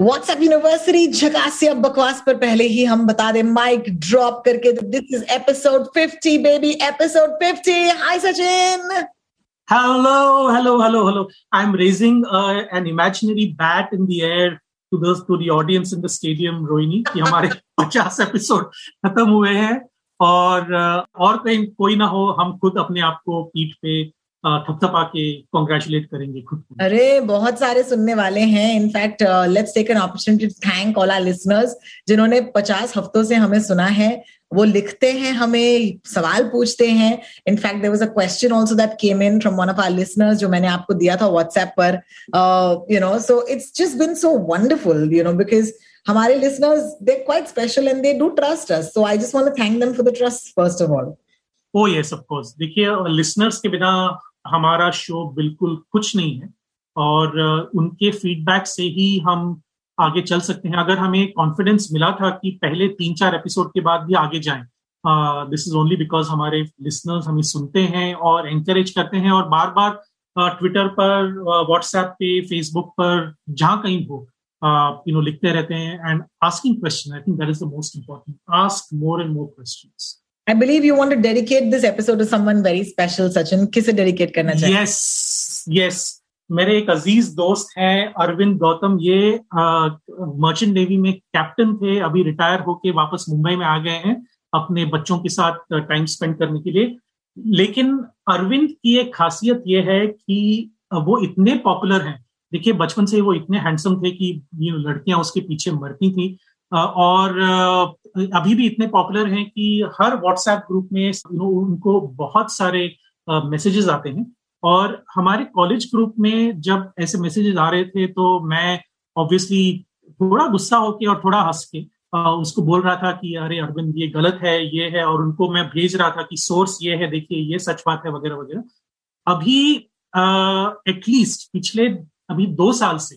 WhatsApp university झकासिया बकवास पर पहले ही हम बता दें माइक ड्रॉप करके this is episode 50 baby episode 50 hi Sachin Hello, hello, hello, hello. I'm raising uh, an imaginary bat in the air to the to the audience in the stadium, Rohini कि हमारे 50 episode खत्म हुए हैं और uh, और कहीं कोई ना हो हम खुद अपने आप को पीठ पे थपथपा के कॉन्ग्रेचुलेट करेंगे खुद को। अरे बहुत सारे सुनने वाले हैं। In fact let's take an opportunity to thank all our listeners जिन्होंने 50 हफ्तों से हमें सुना है। वो लिखते हैं हमें सवाल पूछते हैं। In fact there was a question also that came in from one of our listeners जो मैंने आपको दिया था व्हाट्सएप पर। You know so it's just been so wonderful you know because हमारे listeners they quite special and they do trust us so I just want to thank them for the trust first of all oh yes of course देखिए listeners के बिना हमारा show बिल्कुल कुछ नहीं है और उनके फीडबैक से ही हम आगे चल सकते हैं। अगर हमें कॉन्फिडेंस मिला था कि पहले तीन चार एपिसोड के बाद भी आगे जाएँ दिस इज़ ओनली बिकॉज़ हमारे लिसनर्स हमें सुनते हैं और एंकरेज करते हैं और बार बार ट्विटर पर व्हाट्सएप पे फेसबुक पर, जहाँ कहीं हो यू नो लिखते रहते हैं। And asking question I think that is the most important ask more and more questions I believe you want to dedicate this episode to someone very special, Sachin. किसे dedicate करना चाहिए? Yes yes मेरे एक अज़ीज़ दोस्त हैं अरविंद गौतम। ये merchant navy में captain थे अभी रिटायर होके वापस मुंबई में आ गए हैं अपने बच्चों के साथ टाइम स्पेंड करने के लिए। लेकिन अरविंद की एक खासियत ये है कि वो इतने पॉपुलर हैं। देखिए बचपन से वो इतने हैंडसम थे कि ये लड़कियाँ उसके पीछे मरती थी। और अभी भी इतने पॉपुलर हैं कि हर व्हाट्सएप ग्रुप में उनको बहुत सारे मैसेजेस आते हैं। और हमारे कॉलेज ग्रुप में जब ऐसे मैसेजेस आ रहे थे तो मैं ऑब्वियसली थोड़ा गुस्सा होके और थोड़ा हंस के उसको बोल रहा था कि, अरे अरविंद, ये गलत है, ये है। और उनको मैं भेज रहा था कि सोर्स ये है, देखिए, ये सच बात है, वगैरह वगैरह। अभी एटलीस्ट पिछले, अभी दो साल से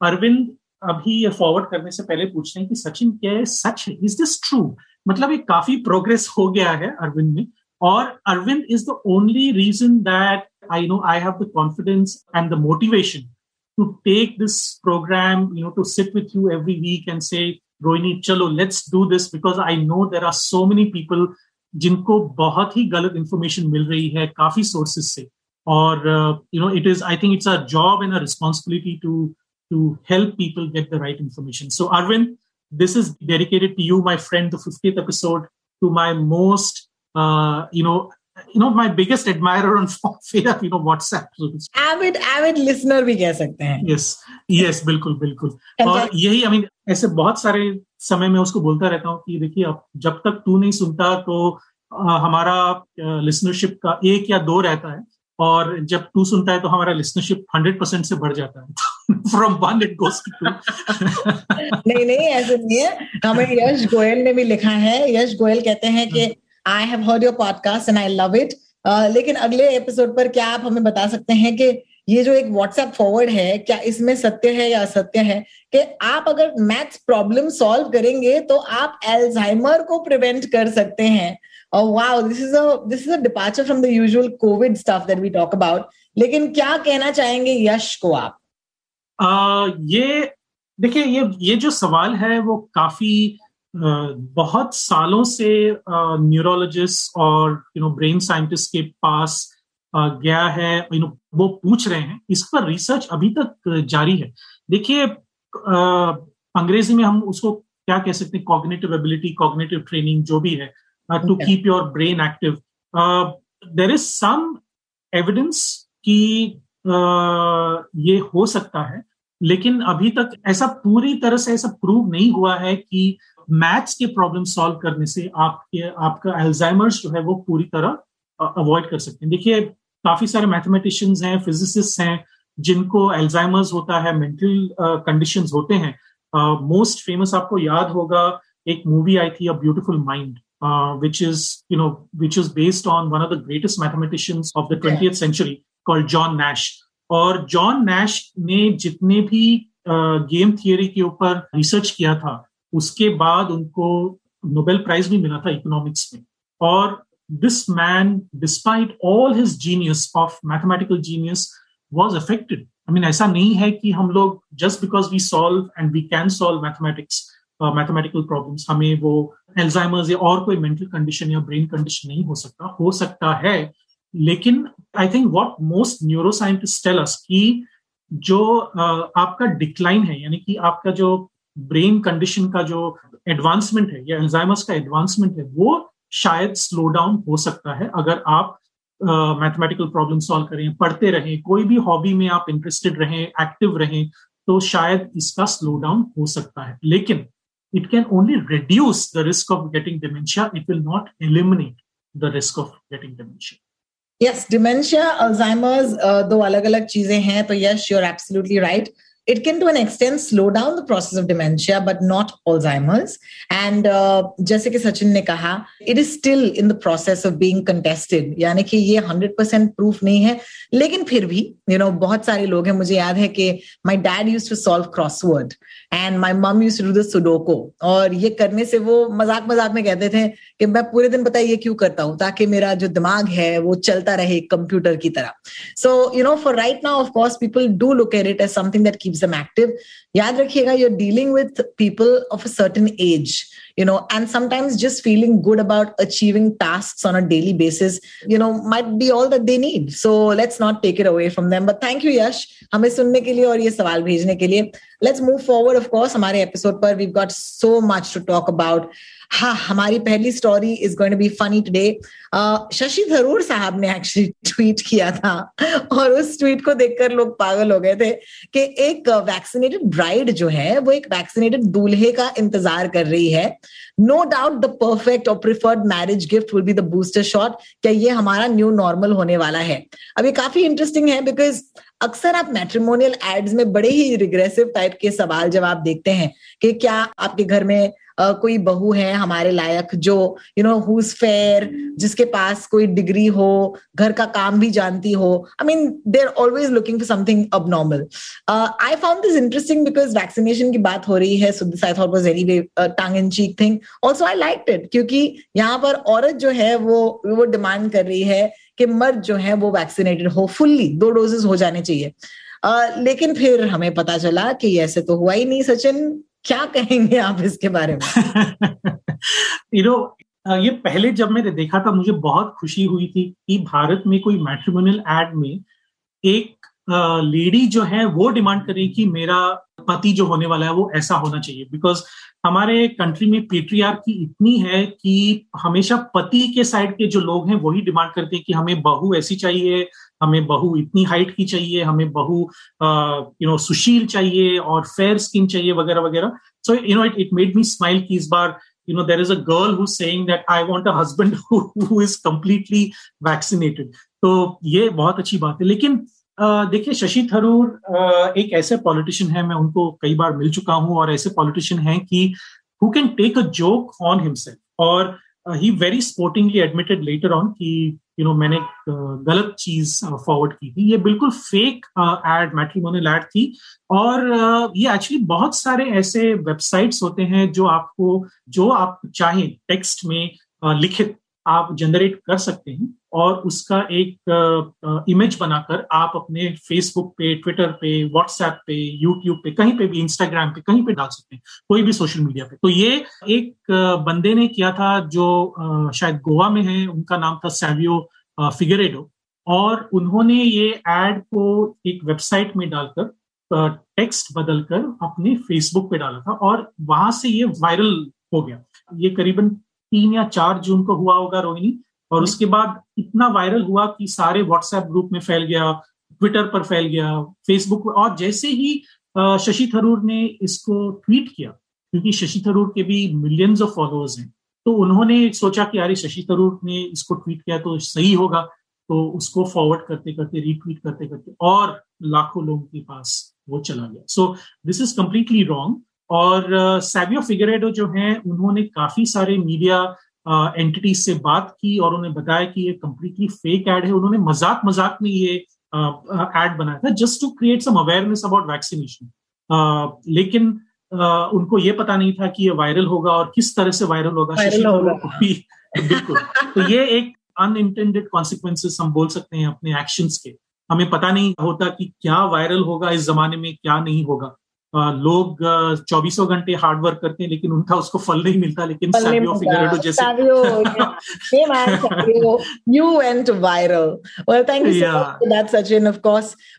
अरविंद अभी ये फॉरवर्ड करने से पहले पूछ रहे हैं कि सचिन, क्या है सच इज़ दिस ट्रू मतलब ये काफ़ी प्रोग्रेस हो गया है अरविंद में। और Arvind is the only reason that I know I have the confidence and the motivation to take this programme you know to sit with you every week and say Rohini चलो let's do this because I know there are so many people जिनको बहुत ही गलत information मिल रही है काफ़ी sources से। और you know it is I think it's a job and a responsibility to to help people get the right information so Arvind this is dedicated to you, my friend, the 50th episode, to my most, uh, you know, you know my biggest admirer on you know WhatsApp. Avid avid listener भी कह सकते हैं. Yes, yes, बिल्कुल बिल्कुल. और यही I mean ऐसे बहुत सारे समय में उसको बोलता रहता हूँ कि देखिए अब जब तक तू नहीं सुनता तो हमारा लिसनरशिप का एक या दो रहता है और जब तू सुनता है तो हमारा लिसनरशिप हंड्रेड परसेंट से बढ़ जाता है from one it goes to नहीं नहीं ऐसे नहीं है। हमें यश गोयल ने भी लिखा है। यश गोयल कहते हैं कि I have heard your podcast and I love it लेकिन अगले एपिसोड पर क्या आप हमें बता सकते हैं कि ये जो एक व्हाट्सएप फॉरवर्ड है क्या इसमें सत्य है या असत्य है? कि आप अगर मैथ्स प्रॉब्लम सॉल्व करेंगे तो आप एल्जाइमर को प्रिवेंट कर सकते हैं। और wow this is a this is a departure from the usual Covid stuff that we talk about लेकिन क्या कहना चाहेंगे यश को आप? ये देखिए ये ये जो सवाल है वो काफ़ी बहुत सालों से न्यूरोलॉजिस्ट और यू नो ब्रेन साइंटिस्ट के पास गया है यू नो वो पूछ रहे हैं। इस पर रिसर्च अभी तक जारी है। देखिए अंग्रेज़ी में हम उसको क्या कह सकते हैं? कॉग्नेटिव एबिलिटी कॉग्नेटिव ट्रेनिंग जो भी है to keep your brain active there is some evidence कि ये हो सकता है। लेकिन अभी तक ऐसा पूरी तरह से ऐसा प्रूव नहीं हुआ है कि मैथ्स के प्रॉब्लम सॉल्व करने से आपके आपका एल्जाइमर्स जो है वो पूरी तरह अवॉइड कर सकते हैं। देखिए काफ़ी सारे मैथमेटिशियंस हैं फिजिसिस्ट हैं जिनको एल्जाइमर्स होता है मेंटल कंडीशंस uh, होते हैं। मोस्ट uh, फ़ेमस आपको याद होगा एक मूवी आई थी A Beautiful Mind which is you know which is based on one of the greatest mathematicians of the twenty century called John Nash और जॉन नैश ने जितने भी गेम थियोरी के ऊपर रिसर्च किया था, उसके बाद उनको नोबेल प्राइज भी मिला था इकोनॉमिक्स में। और this man despite all his genius of mathematical genius was affected I mean ऐसा नहीं है कि हम लोग just because we solve and we can solve mathematics mathematical problem हमें वो एल्जाइमर्स या और कोई मेंटल कंडीशन या ब्रेन कंडीशन नहीं हो सकता। हो सकता है लेकिन I think what most tell us कि जो आपका डिक्लाइन है, यानी कि आपका जो ब्रेन कंडीशन का जो एडवांसमेंट है, या एल्जाइमर्स का एडवांसमेंट है, वो शायद स्लो डाउन हो सकता है। अगर आप मैथमेटिकल प्रॉब्लम सॉल्व करें, पढ़ते रहें, कोई भी हॉबी में आप इंटरेस्टेड रहें एक्टिव रहें तो शायद इसका स्लो डाउन हो सकता है। लेकिन it can only reduce the risk of getting dementia it will not eliminate the risk of getting dementia yes dementia Alzheimer's दो अलग अलग चीज़ें हैं तो yes you are absolutely right it can to an extent slow down the process of dementia but not alzheimer's and uh, जैसे कि सचिन ने कहा it is still in the process of being contested यानी कि ये 100% proof नहीं है लेकिन फिर भी you know बहुत सारे लोग हैं मुझे याद है कि my dad used to solve crossword and माई मम यूज़ टू sudoku. और ये करने से वो मज़ाक मज़ाक में कहते थे कि मैं पूरे दिन पता ये क्यों करता हूँ? ताकि मेरा जो दिमाग है वो चलता रहे कंप्यूटर की तरह। सो you know for right now of course people do look at it as something that keeps am active याद रखिएगा your dealing with people of a certain age. you know and sometimes just feeling good about achieving tasks on a daily basis you know might be all that they need so let's not take it away from them but thank you yash हमें सुनने के लिए और ये सवाल भेजने के लिए let's move forward of course हमारे एपिसोड पर we've got so much to talk about हाँ हमारी पहली story is going to be funny today Shashi Tharoor साहब ने एक्चुअली ट्वीट किया था और उस ट्वीट को देखकर लोग पागल हो गए थे कि एक वैक्सीनेटेड ब्राइड जो है, वो एक वैक्सीनेटेड दूल्हे का इंतज़ार कर रही है। नो डाउट द परफेक्ट और preferred marriage gift will be the booster shot क्या ये हमारा न्यू नॉर्मल होने वाला है। अब ये काफ़ी इंटरेस्टिंग है बिकॉज़ अक्सर आप मैट्रिमोनियल एड्स में बड़े ही रिग्रेसिव टाइप के सवाल जवाब देखते हैं कि क्या आपके घर में Uh, कोई बहू है हमारे लायक जो यू नो हुज फेयर जिसके पास कोई डिग्री हो घर का काम भी जानती हो। I mean they are always looking for something abnormal I found this interesting because vaccination की बात हो रही है so this I thought was anyway tongue in cheek thing also I like it क्योंकि यहाँ पर औरत जो है वो वो डिमांड कर रही है कि मर्द जो है वो वैक्सीनेटेड हो फुल्ली दो डोजेस हो जाने चाहिए। Uh, लेकिन फिर हमें पता चला कि ऐसे तो हुआ ही नहीं सचिन। क्या कहेंगे आप इसके बारे में? यू नो ये पहले जब मैंने देखा था, मुझे बहुत खुशी हुई थी कि भारत में कोई मैट्रिमोनियल एड में एक लेडी जो है, वो डिमांड करे कि मेरा पति जो होने वाला है वो ऐसा होना चाहिए। बिकॉज़ हमारे कंट्री में पेट्रियार की इतनी है कि हमेशा पति के साइड के जो लोग हैं वही डिमांड करते हैं कि हमें बहू ऐसी चाहिए हमें बहू इतनी हाइट की चाहिए हमें बहू यू नो सुशील चाहिए और फेयर स्किन चाहिए वगैरह वगैरह। So you know it it made me smile की इस बार know there is a girl who's saying that i want a husband who, who is completely vaccinated तो ये बहुत अच्छी बात है। लेकिन देखिए, शशि थरूर एक ऐसे पॉलिटिशियन है, मैं उनको कई बार मिल चुका हूँ और ऐसे पॉलिटिशियन हैं कि who can take a joke on himself और he very sportingly admitted later on कि यू नो मैंने गलत चीज़ फॉरवर्ड की थी। ये बिल्कुल फेक एड मैट्रिमोनियल एड थी और ये एक्चुअली बहुत सारे ऐसे वेबसाइट्स होते हैं जो आपको, जो आप चाहें टेक्स्ट में लिखित आप जनरेट कर सकते हैं। और उसका एक इमेज बनाकर आप अपने फेसबुक पे ट्विटर पे व्हाट्सएप पे यूट्यूब पे, कहीं पे भी इंस्टाग्राम पे, कहीं पे डाल सकते हैं, कोई भी सोशल मीडिया पे। तो ये एक बंदे ने किया था जो शायद गोवा में है, उनका नाम था सैवियो फिगरेडो और उन्होंने ये एड को एक वेबसाइट में डालकर टेक्स्ट बदलकर अपने फेसबुक पे डाला था और वहाँ से ये वायरल हो गया। ये करीबन तीन या चार जून को हुआ होगा रोहिणी। और उसके बाद इतना वायरल हुआ कि सारे व्हाट्सएप ग्रुप में फैल गया ट्विटर पर फैल गया फेसबुक और जैसे ही शशि थरूर ने इसको ट्वीट किया, क्योंकि शशि थरूर के भी मिलियंस ऑफ़ फॉलोअर्स हैं तो उन्होंने सोचा कि अरे शशि थरूर ने इसको ट्वीट किया तो सही होगा तो उसको फॉरवर्ड करते करते रीट्वीट करते करते और लाखों लोगों के पास वो चला गया। So this is completely wrong और सैवियो फिगरेडो जो हैं, उन्होंने काफ़ी सारे मीडिया एंटिटीज से बात की और उन्हें बताया कि ये कंप्लीटली फेक एड है। उन्होंने मज़ाक मज़ाक में ये एड बनाया था just to create some awareness about vaccination लेकिन uh, उनको ये पता नहीं था कि ये वायरल होगा और किस तरह से वायरल होगा। बिल्कुल। तो ये एक अनइंटेंडेड कॉन्सिक्वेंसेस हम बोल सकते हैं अपने एक्शंस के। हमें पता नहीं होता कि क्या वायरल होगा इस जमाने में क्या नहीं होगा। लोग चौबीसों घंटे हार्ड वर्क करते हैं लेकिन उनका उसको फल नहीं मिलता लेकिन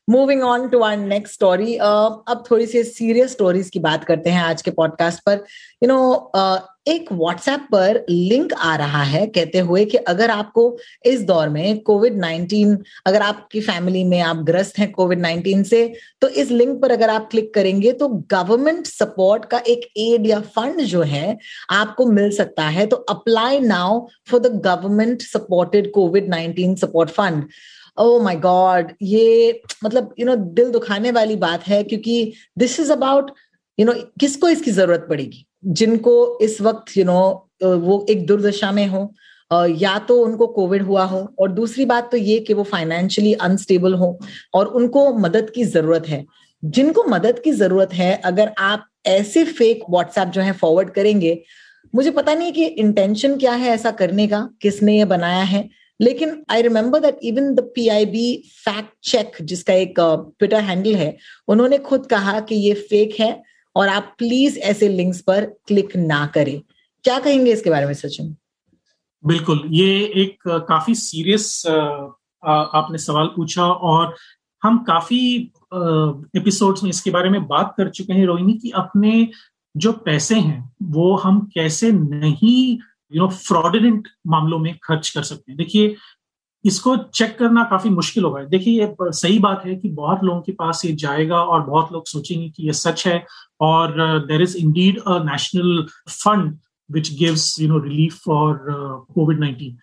moving on to our next story अब थोड़ी सी सीरियस स्टोरीज की बात करते हैं आज के पॉडकास्ट पर. यू नो एक व्हाट्सएप पर लिंक आ रहा है कहते हुए कि अगर आपको इस दौर में कोविड 19 अगर आपकी फैमिली में आप ग्रस्त हैं कोविड 19 से तो इस लिंक पर अगर आप क्लिक करेंगे तो गवर्नमेंट सपोर्ट का एक एड या फंड जो है आपको मिल सकता है। तो apply now for the government supported Covid 19 support fund oh my God ये मतलब यू you नो know, दिल दुखाने वाली बात है क्योंकि this is about you know किसको इसकी ज़रूरत पड़ेगी? जिनको इस वक्त यू you नो know, वो एक दुर्दशा में हो या तो उनको कोविड हुआ हो और दूसरी बात तो ये कि वो फाइनेंशियली अनस्टेबल हो और उनको मदद की ज़रूरत है। जिनको मदद की ज़रूरत है अगर आप ऐसे फेक व्हाट्सएप जो है फॉरवर्ड करेंगे मुझे पता नहीं कि इंटेंशन क्या है ऐसा करने का किसने ये बनाया है लेकिन I remember that even the P I B fact check जिसका एक ट्विटर हैंडल है उन्होंने खुद कहा कि ये फेक है और आप प्लीज़ ऐसे लिंक्स पर क्लिक ना करें। क्या कहेंगे इसके बारे में, सचिन? बिल्कुल, ये एक काफ़ी सीरियस आपने सवाल पूछा और हम काफ़ी एपिसोड्स में इसके बारे में बात कर चुके हैं रोहिणी की अपने जो पैसे हैं, वो हम कैसे नहीं यू नो फ्रॉडनेंट मामलों में खर्च कर सकते हैं। देखिए इसको चेक करना काफ़ी मुश्किल होगा। देखिए, ये सही बात है कि बहुत लोगों के पास ये जाएगा और बहुत लोग सोचेंगे कि ये सच है और there is indeed a national fund which gives you know relief for Covid nineteen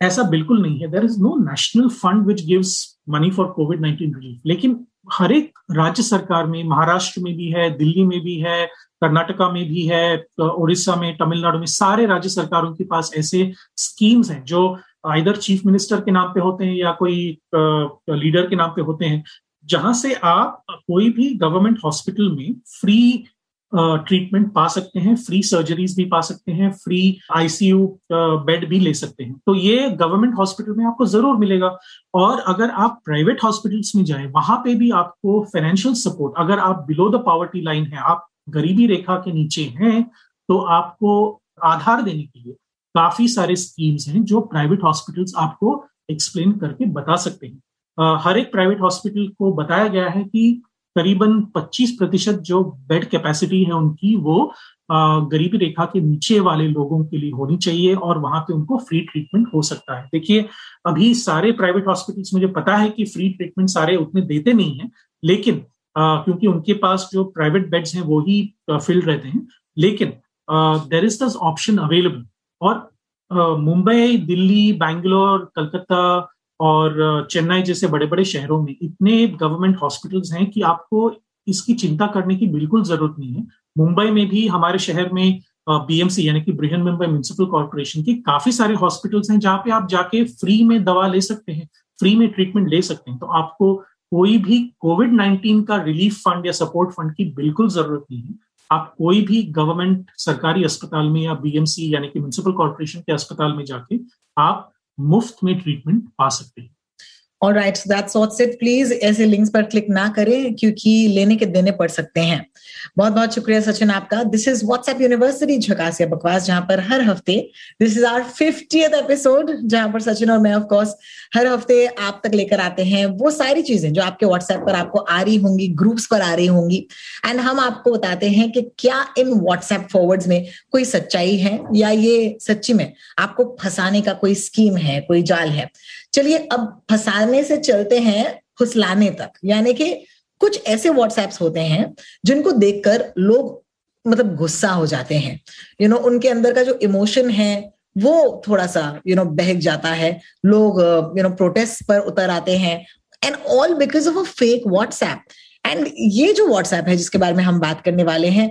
ऐसा बिल्कुल नहीं है। There is no national fund which gives money for Covid nineteen relief लेकिन हर एक राज्य सरकार में, महाराष्ट्र में भी है, दिल्ली में भी है, कर्नाटका में भी है उड़ीसा में, तमिलनाडु में सारे राज्य सरकारों के पास ऐसे स्कीम्स हैं जो आइदर चीफ मिनिस्टर के नाम पे होते हैं या कोई लीडर के नाम पे होते हैं, जहाँ से आप कोई भी गवर्नमेंट हॉस्पिटल में फ्री ट्रीटमेंट पा सकते हैं फ्री सर्जरीज भी पा सकते हैं फ्री आईसीयू बेड भी ले सकते हैं। तो ये गवर्नमेंट हॉस्पिटल में आपको ज़रूर मिलेगा। और अगर आप प्राइवेट हॉस्पिटल्स में जाएँ, वहाँ पे भी आपको फाइनेंशियल सपोर्ट अगर आप बिलो द पॉवर्टी लाइन है, आप गरीबी रेखा के नीचे हैं तो आपको आधार देने के लिए काफ़ी सारे स्कीम्स हैं जो प्राइवेट हॉस्पिटल्स आपको एक्सप्लेन करके बता सकते हैं। हर एक प्राइवेट हॉस्पिटल को बताया गया है कि करीबन 25 प्रतिशत जो बेड कैपेसिटी है उनकी वो गरीबी रेखा के नीचे वाले लोगों के लिए होनी चाहिए और वहाँ पे उनको फ्री ट्रीटमेंट हो सकता है। देखिए, अभी सारे प्राइवेट हॉस्पिटल्स मुझे पता है कि फ्री ट्रीटमेंट सारे उतने देते नहीं है, लेकिन क्योंकि उनके पास जो प्राइवेट बेड्स हैं वो ही फिल्ड रहते हैं, लेकिन देर इज़ दस ऑप्शन अवेलेबल और मुंबई, दिल्ली, बैंगलोर, कलकत्ता और चेन्नई जैसे बड़े बड़े शहरों में इतने गवर्नमेंट हॉस्पिटल्स हैं कि आपको इसकी चिंता करने की बिल्कुल ज़रूरत नहीं है। मुंबई में भी, हमारे शहर में बीएमसी यानी कि बृहन मुंबई म्यूनिसिपल कॉरपोरेशन के काफ़ी सारे हॉस्पिटल्स हैं जहाँ पे आप जाके फ्री में दवा ले सकते हैं फ्री में ट्रीटमेंट ले सकते हैं। तो आपको कोई भी कोविड नाइन्टीन का रिलीफ फंड या सपोर्ट फंड की बिल्कुल ज़रूरत नहीं है। आप कोई भी गवर्नमेंट सरकारी अस्पताल में या बीएमसी यानी कि म्यूनसिपल कॉर्पोरेशन के अस्पताल में जाके आप मुफ़्त में ट्रीटमेंट पा सकते हैं। और right that's what's it please ऐसे लिंक्स पर क्लिक ना करें, क्योंकि लेने के देने पड़ सकते हैं। बहुत बहुत शुक्रिया सचिन आपका। दिस इज़ व्हाट्सएप यूनिवर्सिटी झकास या बकवास, जहाँ पर हर हफ़्ते this is our fiftieth episode जहाँ पर सचिन और मैं ऑफ़ कोर्स हर हफ़्ते आप तक लेकर आते हैं। वो सारी चीज़ें जो आपके व्हाट्सएप पर आपको आ रही होंगी ग्रुप्स पर आ रही होंगी एंड हम आपको बताते हैं कि क्या इन व्हाट्सएप फॉरवर्ड्स में कोई सच्चाई है, या ये सच्ची में आपको फंसाने का कोई स्कीम है, कोई जाल है। चलिए अब फंसाने से चलते हैं फुसलाने तक। यानी कि कुछ ऐसे व्हाट्सएप्स होते हैं जिनको देखकर लोग मतलब गुस्सा हो जाते हैं। यू you नो know, उनके अंदर का जो इमोशन है वो थोड़ा सा यू you नो know, बहक जाता है। लोग यू नो प्रोटेस्ट पर उतर आते हैं। And all because of a fake WhatsApp and ये जो व्हाट्सएप है जिसके बारे में हम बात करने वाले हैं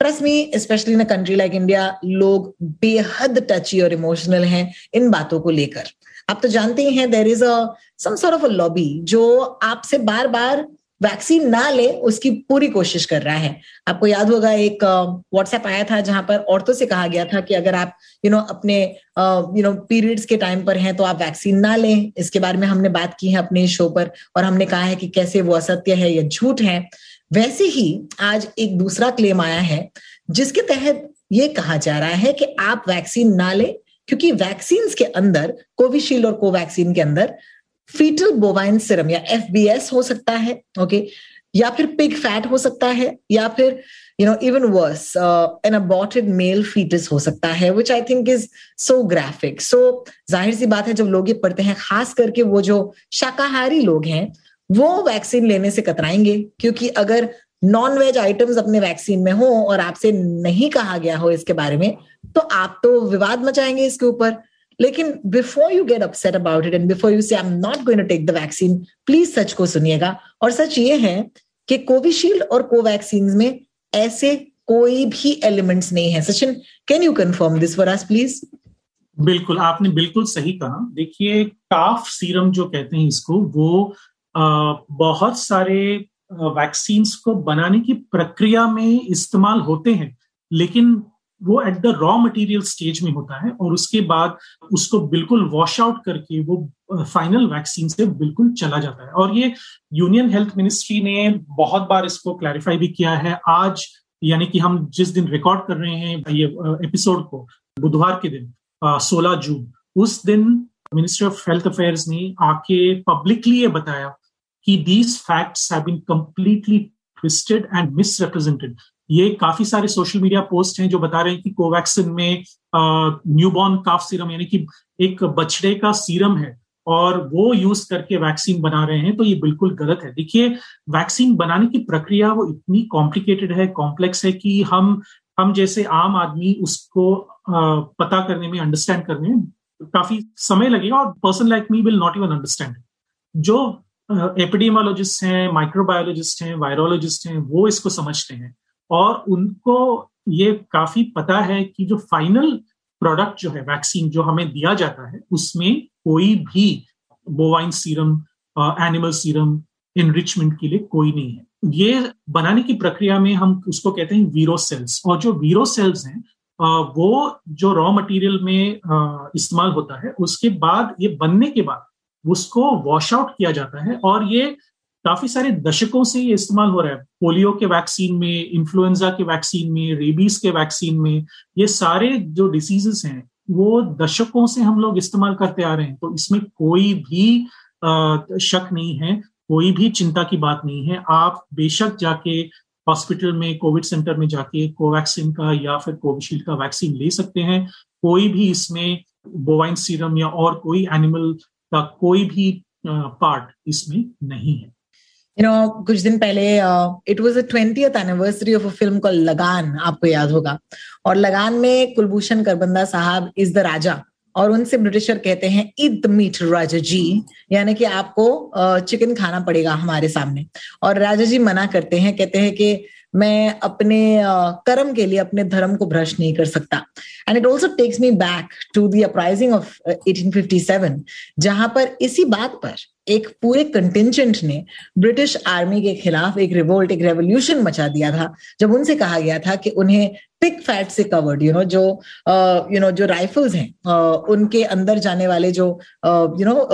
trust me specially in a country like India लोग बेहद टची और इमोशनल हैं इन बातों को लेकर। आप तो जानते ही हैं there is a some sort of a lobby जो आपसे बार बार वैक्सीन ना ले उसकी पूरी कोशिश कर रहा है। आपको याद होगा एक व्हाट्सएप आया था जहाँ पर औरतों से कहा गया था कि अगर आप यू you नो know, अपने यू नो पीरियड्स के टाइम पर हैं तो आप वैक्सीन ना लें। इसके बारे में हमने बात की है अपने शो पर और हमने कहा है कि कैसे वो असत्य है या झूठ है। वैसे ही आज एक दूसरा क्लेम आया है जिसके तहत ये कहा जा रहा है कि आप वैक्सीन ना लें क्योंकि वैक्सीन के अंदर कोविशील्ड और कोवैक्सीन के अंदर फीटल बोवाइन सिरम या एफबीएस हो सकता है ओके या फिर पिग फैट हो सकता है, या फिर you know even worse an aborted male foetus हो सकता है which I think is so graphic so ज़ाहिर सी बात है, जब लोग ये पढ़ते हैं, खास करके वो जो शाकाहारी लोग हैं, वो वैक्सीन लेने से कतराएँगे, क्योंकि अगर नॉन वेज आइटम्स अपने वैक्सीन में हो और आपसे नहीं कहा गया हो इसके बारे में तो आप तो विवाद मचाएँगे इसके ऊपर। लेकिन before you get upset about it and before you say I am not going to take the vaccine please सच को सुनिएगा। और सच ये है कि कोविशील्ड और कोवैक्सीन में ऐसे कोई भी एलिमेंट्स नहीं है। Sachin can you confirm this for us please बिल्कुल आपने बिल्कुल सही कहा। देखिए काफ सीरम जो कहते हैं इसको वो आ, बहुत सारे वैक्सीन को बनाने की प्रक्रिया में इस्तेमाल होते हैं, लेकिन वो at the raw material stage में होता है और उसके बाद उसको बिल्कुल वॉश आउट करके वो फाइनल वैक्सीन से बिल्कुल चला जाता है। और ये यूनियन हेल्थ मिनिस्ट्री ने बहुत बार इसको क्लैरिफाई भी किया है। आज यानी कि हम जिस दिन रिकॉर्ड कर रहे हैं, ये एपिसोड को, बुधवार के दिन सोलह जून, उस दिन मिनिस्ट्री ऑफ़ हेल्थ अफेयर्स ने आके पब्लिकली ये बताया कि these facts have been completely twisted and misrepresented ये काफ़ी सारे सोशल मीडिया पोस्ट हैं जो बता रहे हैं कि कोवैक्सिन में न्यूबॉर्न काफ सीरम यानी कि एक बछड़े का सीरम है और वो यूज़ करके वैक्सीन बना रहे हैं तो ये बिल्कुल गलत है। देखिए वैक्सीन बनाने की प्रक्रिया वो इतनी कॉम्प्लिकेटेड है कॉम्प्लेक्स है कि हम हम जैसे आम आदमी उसको पता करने में अंडरस्टैंड करने में काफ़ी समय लगेगा और person like me will not even understand जो एपिडेमोलॉजिस्ट हैं, माइक्रोबायोलॉजिस्ट हैं, वायरोलॉजिस्ट हैं, वो इसको समझते हैं। और उनको ये काफ़ी पता है कि जो फाइनल प्रोडक्ट जो है, वैक्सीन जो हमें दिया जाता है, उसमें कोई भी bovine serum animal serum enrichment के लिए कोई नहीं है। ये बनाने की प्रक्रिया में हम उसको कहते हैं वीरो सेल्स। और जो वीरो सेल्स हैं वो जो रॉ मटेरियल में इस्तेमाल होता है, उसके बाद, ये बनने के बाद उसको वॉश आउट किया जाता है और ये काफ़ी सारे दशकों से ये इस्तेमाल हो रहा है। पोलियो के वैक्सीन में इन्फ्लुएंजा के वैक्सीन में रेबीज के वैक्सीन में, ये सारे जो डिसीजेस हैं, वो दशकों से हम लोग इस्तेमाल करते आ रहे हैं। तो इसमें कोई भी शक नहीं है, कोई भी चिंता की बात नहीं है। आप बेशक जाके हॉस्पिटल में कोविड सेंटर में जाके कोवैक्सीन का या फिर कोविशील्ड का वैक्सीन ले सकते हैं। कोई भी इसमें बोवाइन सीरम या और कोई एनिमल का कोई भी पार्ट इसमें नहीं है। यू you नो know, कुछ दिन पहले it was twenty anniversary of a film call Lagaan आपको याद होगा। और लगान में कुलभूषण करबंदा साहब इज़ द राजा। और उनसे ब्रिटिशर कहते हैं ईद मीट राजा जी। यानी कि आपको चिकन खाना पड़ेगा हमारे सामने। और राजा जी मना करते हैं कहते हैं कि मैं अपने कर्म के लिए अपने धर्म को भ्रष्ट नहीं कर सकता। And it also takes me back to the uprising of 1857 जहाँ पर इसी बात पर एक पूरे कंटिजेंट ने ब्रिटिश आर्मी के खिलाफ एक रिवोल्ट एक रेवोल्यूशन मचा दिया था, जब उनसे कहा गया था कि उन्हें पिक फैट से कवर्ड यू नो जो यू नो जो राइफल्स हैं उनके अंदर जाने वाले जो यू नो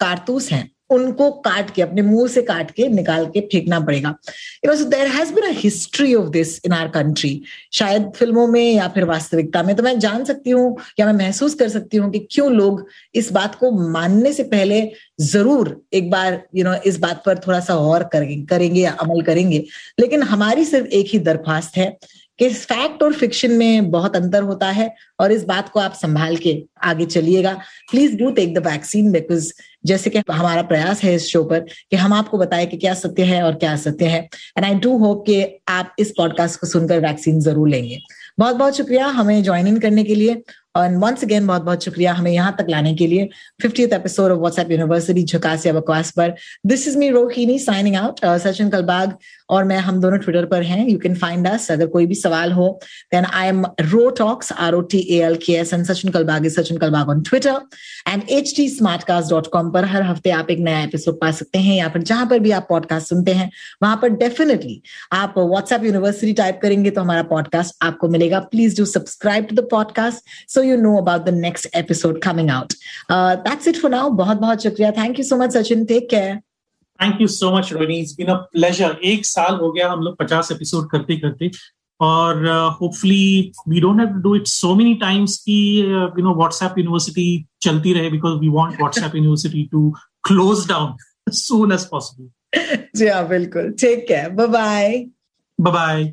कारतूस हैं उनको काट के अपने मुँह से काट के निकाल के फेंकना पड़ेगा। There has been history of this in our country शायद फ़िल्मों में या फिर वास्तविकता में तो मैं जान सकती हूँ या मैं महसूस कर सकती हूँ कि क्यों लोग इस बात को मानने से पहले ज़रूर एक बार यू you नो know, इस बात पर थोड़ा सा और करेंगे करेंगे या अमल करेंगे। लेकिन हमारी सिर्फ़ एक ही दरख्वास्त है कि फैक्ट और फिक्शन में बहुत अंतर होता है और इस बात को आप संभाल के आगे चलिएगा। Please do take the vaccine because जैसे कि हमारा प्रयास है इस शो पर कि हम आपको बताएँ कि क्या सत्य है और क्या असत्य है। एंड आई डू होप कि आप इस पॉडकास्ट को सुनकर वैक्सीन ज़रूर लेंगे। बहुत बहुत शुक्रिया हमें ज्वाइन इन करने के लिए। और वंस अगेन बहुत बहुत शुक्रिया हमें यहाँ तक लाने के लिए। Fifty episode of WhatsApp university झुकास या बकवास पर this is me Rohini signing out Sachin Kalbag. और मैं, हम दोनों ट्विटर पर हैं। यू कैन फाइंड अस अगर कोई भी सवाल हो then I am ro talks R O T L K S N Sachin Kalbag Sachin Kalbag on Twitter and H T smartcast dot com पर हर हफ़्ते आप एक नया एपिसोड पा सकते हैं। या फिर जहाँ पर भी आप पॉडकास्ट सुनते हैं, वहाँ पर डेफिनेटली आप व्हाट्सएप यूनिवर्सिटी टाइप करेंगे तो हमारा पॉडकास्ट आपको मिलेगा। Please do subscribe to the podcast so you know about the next episode coming out that's it for now बहुत बहुत शुक्रिया। Thank you so much Sachin take care thank you so much Rohini it's been a pleasure एक साल हो गया हम लोग पचास एपिसोड करते करते और hopefully we don't have to do it so many times कि यू नो व्हाट्सएप यूनिवर्सिटी चलती रहे because we want WhatsApp university to close down soon as possible जी हाँ बिल्कुल। Take care bye bye bye